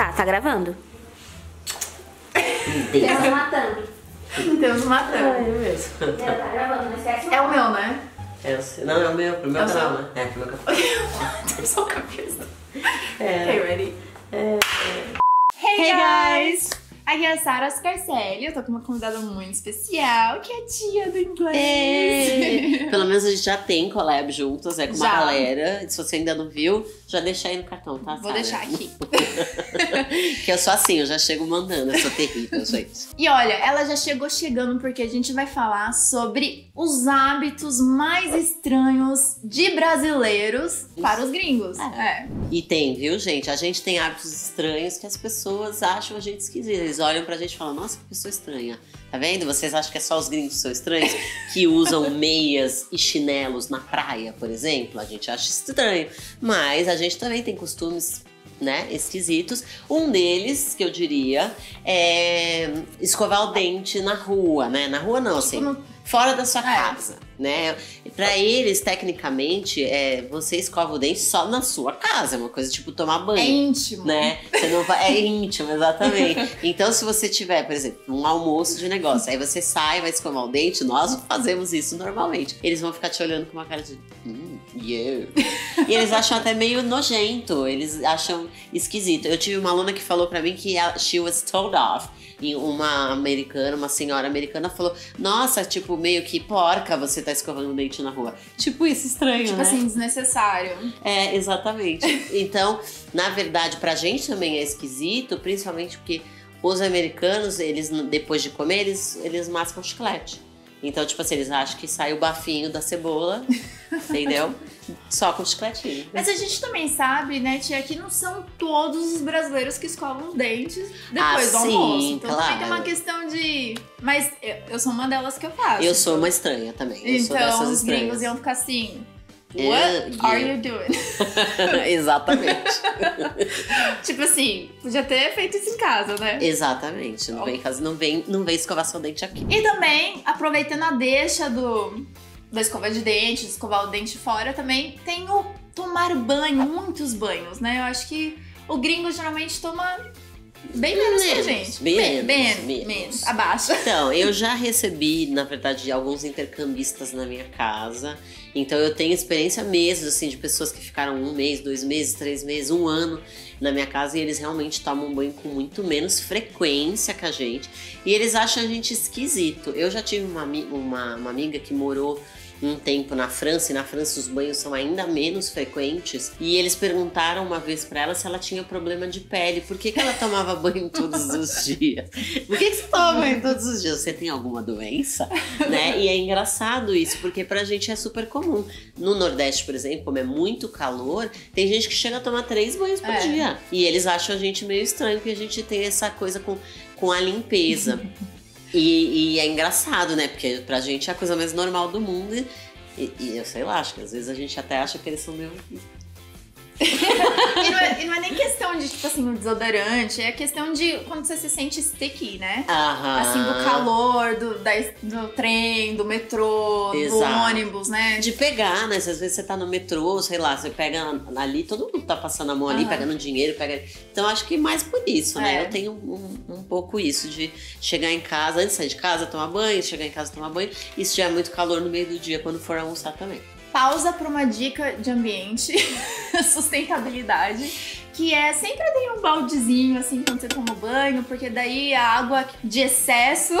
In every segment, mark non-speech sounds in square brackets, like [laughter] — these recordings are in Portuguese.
Tá, tá gravando. Deus. Temos uma thumb. Temos uma thumb. É mesmo. Tá gravando, não esquece É o meu, né? É o seu- não, é o meu, pro meu É o canal, né? É, pro meu canal. [laughs] Tem só cabeça. É. Okay, ready? É. Hey, guys! Aqui é a Sara Scarcelli. Eu tô com uma convidada muito especial, que é a tia do inglês. É. [laughs] Pelo menos a gente já tem collab juntos, é com uma Já. galera. Se você ainda não viu, já deixa aí no cartão, tá? Vou deixar aqui. [laughs] que eu sou assim, eu já chego mandando, eu sou terrível, gente. E olha, ela já chegou chegando porque a gente vai falar sobre os hábitos mais estranhos de brasileiros para os gringos. É. E tem, viu, gente? A gente tem hábitos estranhos que as pessoas acham a gente esquisita. Olham pra gente e falam, nossa, que pessoa estranha. Tá vendo? Vocês acham que é só os gringos que são estranhos? [laughs] Que usam meias e chinelos na praia, por exemplo? A gente acha estranho. Mas a gente também tem costumes, né, esquisitos. Um deles, que eu diria, é escovar o dente na rua, né? Na rua não, assim, no- fora da sua É. casa, né? Pra eles, tecnicamente, é, você escova o dente só na sua casa. É uma coisa tipo tomar banho É íntimo. né? Você não vai, é íntimo, exatamente. [laughs] Então, se você tiver, por exemplo, um almoço de negócio, aí você sai, vai escovar o dente, nós fazemos isso normalmente. Eles vão ficar te olhando com uma cara de. Hum, yeah. E eles acham até meio nojento, eles acham esquisito. Eu tive uma aluna que falou pra mim que a, she was told off. E uma americana, uma senhora americana falou: Nossa, tipo, meio que porca você tá escovando o dente na rua. Tipo, isso estranho, Tipo né? assim, desnecessário. É, exatamente. Então, na verdade, pra gente também é esquisito, principalmente porque os americanos, eles depois de comer, eles, eles mascam chiclete. Então, tipo assim, eles acham que sai o bafinho da cebola, [laughs] entendeu? Só com chicletinho. Mas a gente também sabe, né, tia, que não são todos os brasileiros que escovam os dentes depois Ah, do sim, almoço. Então também tem claro. uma questão de. Mas eu, eu sou uma delas que eu faço. Eu sou uma estranha também. Eu sou Então dessas os gringos iam ficar assim. What are you doing? [laughs] Exatamente. [laughs] tipo assim, podia ter feito isso em casa, né? Exatamente. Não vem, em casa- não, vem, não vem escovar seu dente aqui. E também, aproveitando a deixa do da escova de dente, de escovar o dente fora, também tem o tomar banho, muitos banhos, né? Eu acho que o gringo geralmente toma bem menos que a Menos, gente. bem Bem- menos, bem- menos. menos. Abaixo. Então, eu [laughs] já recebi, na verdade, alguns intercambistas na minha casa. Então, eu tenho experiência mesmo, assim, de pessoas que ficaram um mês, dois meses, três meses, um ano na minha casa e eles realmente tomam banho com muito menos frequência que a gente. E eles acham a gente esquisito. Eu já tive uma, uma, uma amiga que morou um tempo na França e na França os banhos são ainda menos frequentes e eles perguntaram uma vez pra ela se ela tinha problema de pele, por que, que ela tomava banho [laughs] todos os dias? Por que, que você toma banho todos os dias? Você tem alguma doença? [laughs] né? E é engraçado isso, porque pra gente é super comum. No Nordeste, por exemplo, como é muito calor, tem gente que chega a tomar três banhos por É. dia. E eles acham a gente meio estranho, porque a gente tem essa coisa com, com a limpeza. [laughs] E, e é engraçado, né? Porque pra gente é a coisa mais normal do mundo. E, e eu sei lá, acho que às vezes a gente até acha que eles são meio. E não, é, e não é nem questão de, tipo assim, o desodorante, é questão de quando você se sente sticky, né? Aham. Assim, do calor, do, da, do trem, do metrô, do Exato. ônibus, né? De pegar, né? Se às vezes você tá no metrô, sei lá, você pega ali, todo mundo tá passando a mão ali, Aham. pegando dinheiro, pega. Então acho que mais por isso, né? É. Eu tenho um, um pouco isso de chegar em casa, antes de sair de casa, tomar banho, chegar em casa, tomar banho. E se tiver muito calor no meio do dia, quando for almoçar também. Pausa para uma dica de ambiente, [laughs] sustentabilidade, que é sempre ter um baldezinho assim quando você toma banho, porque daí a água de excesso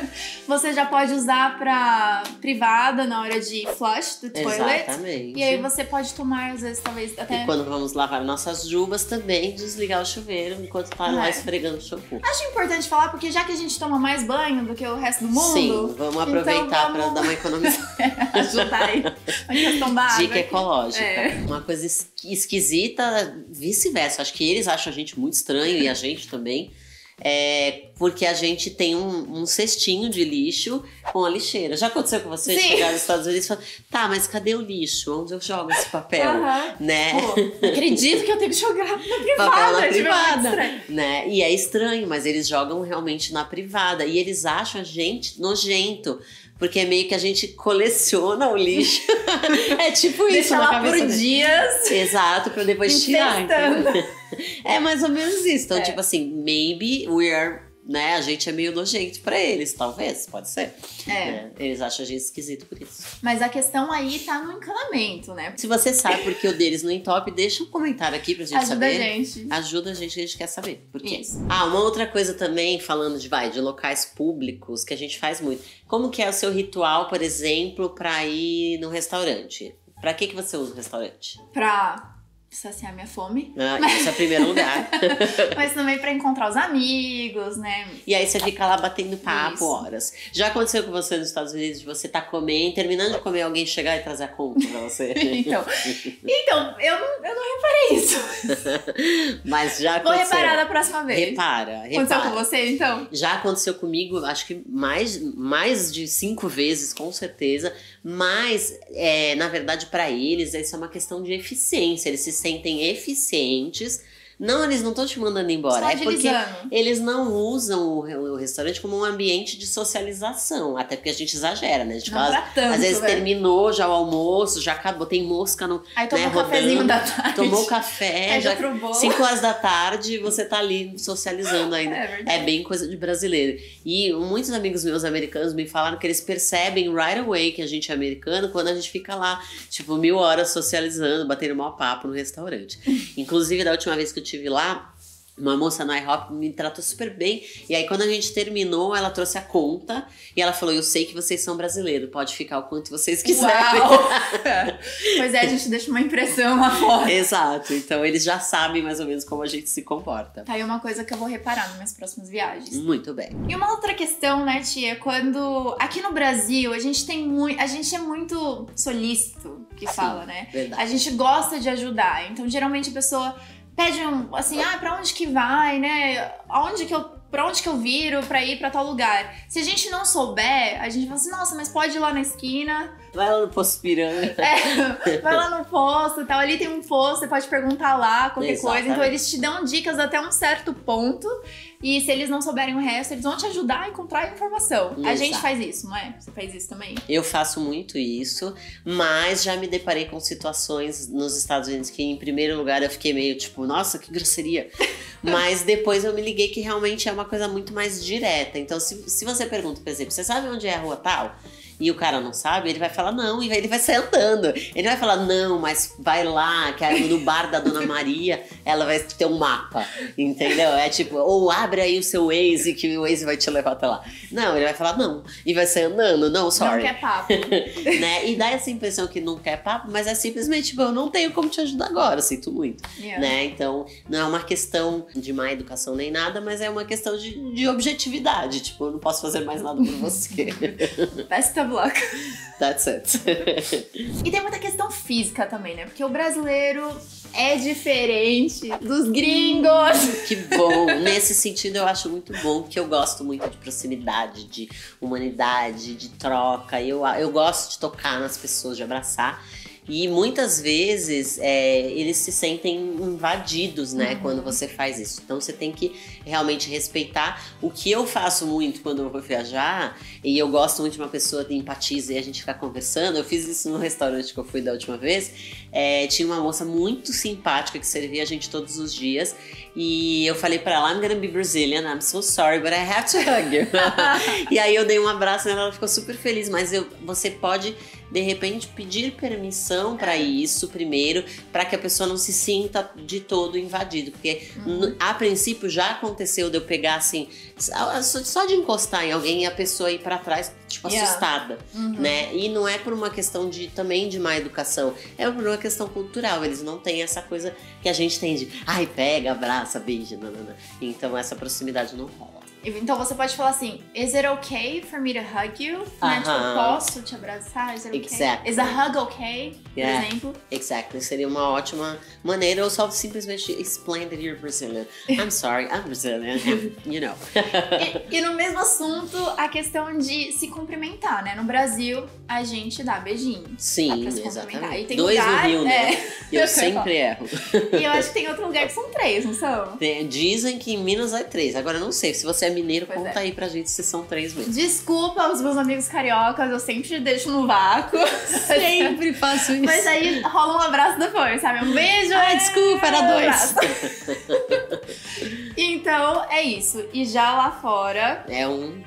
[laughs] você já pode usar para privada na hora de flush do toilet. Exatamente. E aí você pode tomar, às vezes, talvez até. E quando vamos lavar nossas juvas, também desligar o chuveiro enquanto tá lá É. esfregando o shampoo. Acho importante falar, porque já que a gente toma mais banho do que o resto do mundo, Sim, vamos aproveitar então vamos- dar uma economizada. [laughs] [laughs] ajudar aí a questão da água. Dica ecológica. É. Uma coisa es- esquisita, vice-versa. Acho que eles acham a gente muito estranho e a gente também. É porque a gente tem um, um cestinho de lixo com a lixeira. Já aconteceu com você Sim. chegar nos Estados Unidos e falar: tá, mas cadê o lixo? Onde eu jogo esse papel? Aham. Né? Pô, [laughs] acredito que eu tenho que jogar na privada. Papel na privada. estranho. né? E é estranho, mas eles jogam realmente na privada. E eles acham a gente nojento. Porque é meio que a gente coleciona o lixo. [laughs] é tipo isso Deixa na lá cabeça por dias. Exato, pra depois tirar. Entendeu? [laughs] É mais ou menos isso. Então, É. tipo assim, maybe we are, né? A gente é meio nojento pra eles, talvez, pode ser. É. né? Eles acham a gente esquisito por isso. Mas a questão aí tá no encanamento, né? Se você sabe por que o deles não entope, deixa um comentário aqui pra gente Ajuda saber. a gente. Ajuda a gente, a gente quer saber. Por quê? Isso. Ah, uma outra coisa também, falando de, vai, de locais públicos, que a gente faz muito. Como que é o seu ritual, por exemplo, pra ir no restaurante? Pra que, que você usa o restaurante? Pra saciar minha fome, Ah, isso é o primeiro lugar. [laughs] mas também pra encontrar os amigos, né? E aí você fica lá batendo papo Isso. horas. Já aconteceu com você nos Estados Unidos de você tá comendo, terminando de comer, alguém chegar e trazer a conta pra você? [laughs] Então, então eu, não- eu não reparei isso. [laughs] Mas já Vou aconteceu. reparar da próxima vez. Repara, Aconteceu repara. com você, então? Já aconteceu comigo, acho que mais, mais de cinco vezes, com certeza. Mas, é, na verdade, para eles, isso é uma questão de eficiência. Eles se sentem eficientes. Não, eles não estão te mandando embora. Só é porque eles não usam o, o restaurante como um ambiente de socialização. Até porque a gente exagera, né? A gente Não fala, tanto, às vezes velho. terminou já o almoço, já acabou, tem mosca no. Aí tomou né, um cafezinho da tarde. Tomou café, [laughs] Aí já já pro bolo. 5 horas da tarde, você tá ali socializando ainda. [laughs] É verdade. É bem coisa de brasileiro. E muitos amigos meus americanos me falaram que eles percebem right away que a gente é americano quando a gente fica lá, tipo, mil horas socializando, batendo maior papo no restaurante. [laughs] Inclusive, da última vez que eu tive lá, uma moça no IHOP me tratou super bem. E aí, quando a gente terminou, ela trouxe a conta e ela falou: Eu sei que vocês são brasileiros, pode ficar o quanto vocês quiserem. [laughs] Pois é, a gente deixa uma impressão lá fora. Exato, então eles já sabem mais ou menos como a gente se comporta. Tá aí uma coisa que eu vou reparar nas minhas próximas viagens. Muito bem. E uma outra questão, né, tia, quando aqui no Brasil a gente tem muito, a gente é muito solícito, que Sim. fala, né? Verdade. A gente gosta de ajudar. Então, geralmente a pessoa pede um, assim, ah, pra onde que vai, né? Aonde que eu, pra onde que eu viro pra ir pra tal lugar? Se a gente não souber, a gente fala assim, nossa, mas pode ir lá na esquina, Vai lá no Poço Piranha. é, vai lá no posto e tal. Ali tem um posto, você pode perguntar lá, qualquer coisa. Então Exatamente. eles te dão dicas até um certo ponto. E se eles não souberem o resto, eles vão te ajudar a encontrar a informação. A Exato. gente faz isso, não é? Você faz isso também? Eu faço muito isso, mas já me deparei com situações nos Estados Unidos que, em primeiro lugar, eu fiquei meio tipo, nossa, que grosseria. [laughs] mas depois eu me liguei que realmente é uma coisa muito mais direta. Então, se, se você pergunta, por exemplo, você sabe onde é a rua tal? E o cara não sabe, ele vai falar não, e ele vai sair andando. Ele vai falar, não, mas vai lá, que é no bar da Dona Maria, ela vai ter um mapa, entendeu? É tipo, ou abre aí o seu Waze, que o Waze vai te levar até lá. Não, ele vai falar não, e vai sair andando, não, sorry Não quer papo. [laughs] né? E dá essa impressão que não quer papo, mas é simplesmente, tipo, eu não tenho como te ajudar agora, sinto muito, Yeah. né? Então, não é uma questão de má educação nem nada, mas é uma questão de, de objetividade. Tipo, eu não posso fazer mais nada por você. [laughs] Best luck. That's it. E tem muita questão física também, né? Porque o brasileiro é diferente dos gringos. que bom. Nesse sentido, eu acho muito bom, porque eu gosto muito de proximidade, de humanidade, de troca. Eu, eu gosto de tocar nas pessoas, de abraçar. E muitas vezes é, eles se sentem invadidos, né, Uhum. quando você faz isso. Então você tem que realmente respeitar. O que eu faço muito quando eu vou viajar, e eu gosto muito de uma pessoa que empatiza e a gente ficar conversando. Eu fiz isso no restaurante que eu fui da última vez. É, tinha uma moça muito simpática que servia a gente todos os dias. E eu falei pra ela, I'm gonna be Brazilian, I'm so sorry, but I have to hug you. [laughs] e aí eu dei um abraço nela, ela ficou super feliz. Mas eu, você pode, de repente, pedir permissão pra isso primeiro, pra que a pessoa não se sinta de todo invadido. Porque n- a princípio já aconteceu de eu pegar assim, só de encostar em alguém e a pessoa ir pra trás, tipo, Yeah. assustada Uhum. né? E não é por uma questão de também de má educação, é por uma questão cultural. Eles não têm essa coisa que a gente tem de, ai, pega, abraça, beija, nanana. Então essa proximidade não rola. Então você pode falar assim: Is it okay for me to hug you? Né? Tipo, Aham. posso te abraçar? Is it okay? Exactly. Is a hug okay? Por Yeah. exemplo. Exactly, seria uma ótima maneira ou só simplesmente explain that you're Brazilian. [laughs] I'm sorry, I'm Brazilian, you know. [laughs] E, e no mesmo assunto, a questão de se cumprimentar, né? No Brasil, a gente dá beijinho. Dá Sim, cumprimentar. exatamente. Dois lugar, no Rio, né? é. Eu Eu sempre [laughs] erro. E eu acho que tem outro lugar que são três, não são? Tem- Dizem que em Minas é três. Agora eu não sei. Se você é mineiro, Pois conta é. aí pra gente se são três mesmo. Desculpa os meus amigos cariocas, eu sempre deixo no vácuo. [laughs] Sempre faço isso. Mas aí rola um abraço depois, sabe? Um beijo. Ai, é, desculpa, era um dois. abraço. [laughs] então, é isso. E já lá fora, É um.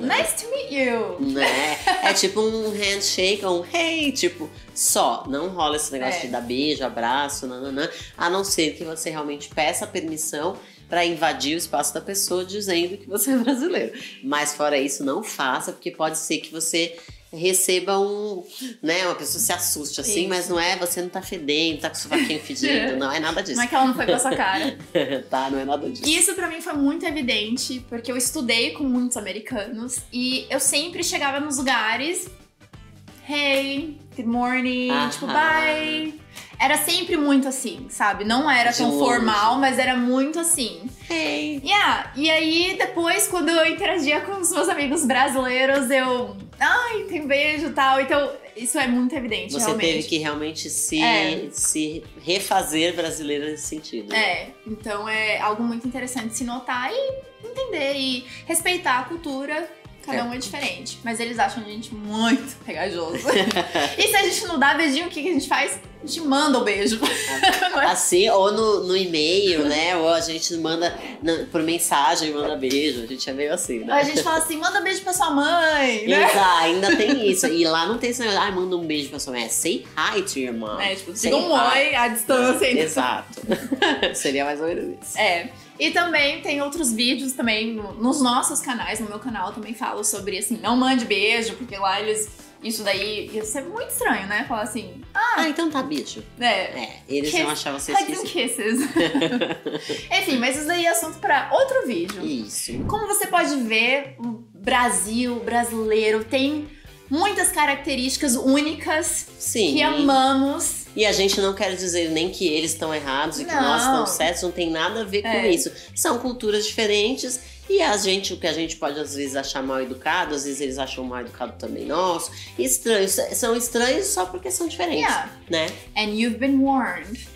nice to meet you. Né? É tipo um handshake ou um hey, tipo, só. Não rola esse negócio É. de dar beijo, abraço, nananã. A não ser que você realmente peça permissão pra invadir o espaço da pessoa dizendo que você é brasileiro. Mas fora isso, não faça, porque pode ser que você receba um, né, uma pessoa se assuste assim, Isso. mas não é, você não tá fedendo, tá com o sovaquinho fedido, [laughs] não é nada disso, Não é que ela não foi com a sua cara. [laughs] tá? Não é nada disso. Isso pra mim foi muito evidente, porque eu estudei com muitos americanos e eu sempre chegava nos lugares. Hey, good morning, Aham. tipo, bye. Era sempre muito assim, sabe? Não era tão formal, mas era muito assim. Hey. Yeah. E aí, depois, quando eu interagia com os meus amigos brasileiros, eu. Ai, tem beijo e tal. Então, isso é muito evidente, Você realmente. teve que realmente se, É. se refazer brasileira nesse sentido. né? É, então é algo muito interessante se notar e entender e respeitar a cultura. Cada É. um é diferente. Mas eles acham a gente muito pegajoso. [laughs] e se a gente não dá beijinho, o que, que a gente faz? A gente manda o beijo. É? [laughs] Assim, ou no, no e-mail, né? Ou a gente manda na- por mensagem, manda beijo. A gente é meio assim, né? A gente fala assim, manda beijo pra sua mãe, né? Exato, ainda tem isso. E lá não tem esse negócio, ai, manda um beijo pra sua mãe. É say hi to your mom. É, tipo, diga um oi à distância. ainda. Exato. [laughs] Seria mais ou menos isso. É. E também tem outros vídeos também no- nos nossos canais, no meu canal também falo sobre assim, não mande beijo, porque lá eles. Isso daí ia ser muito estranho, né? Falar assim, Ah, então tá, beijo. é, É, eles Kiss- vão achar você Hugs and esquisito. kisses. [laughs] Enfim, mas isso daí é assunto pra outro vídeo. Isso. Como você pode ver, o Brasil, brasileiro, tem muitas características únicas Sim. que amamos. E a gente não quer dizer nem que eles estão errados e que Não. nós estamos certos, não tem nada a ver com É. isso. São culturas diferentes e a gente, o que a gente pode às vezes achar mal educado, às vezes eles acham mal educado também nosso. Estranhos, são estranhos só porque são diferentes, Yeah. né? And you've been warned.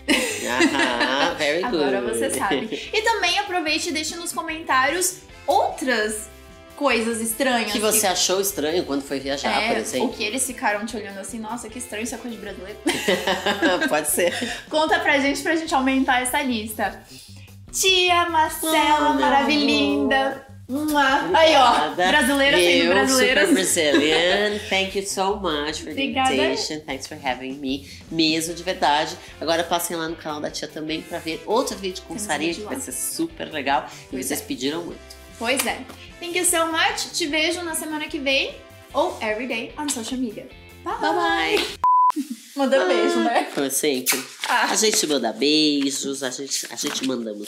Aham, very [laughs] good. Agora você sabe. E também aproveite e deixe nos comentários outras coisas estranhas. que você achou estranho quando foi viajar, por é, o exemplo. que eles ficaram te olhando assim, nossa, que estranho, isso é coisa de brasileiro. [laughs] pode ser. [laughs] Conta pra gente pra gente aumentar essa lista. Tia Marcela, Oh, maravilhinda. Aí, ó. Brasileira sendo Eu, brasileira. super Brazilian. Thank you so much for Obrigada. the invitation. Thanks for having me. Mesmo, de verdade. Agora passem lá no canal da tia também pra ver outro vídeo com Sarinha, que vai ser super legal. E vocês é. pediram muito. Pois é. Thank you so much. Te vejo na semana que vem ou everyday on social media. Bye bye. Manda beijo, né? Como sempre. Ah. A gente manda beijos, a gente, a gente mandamos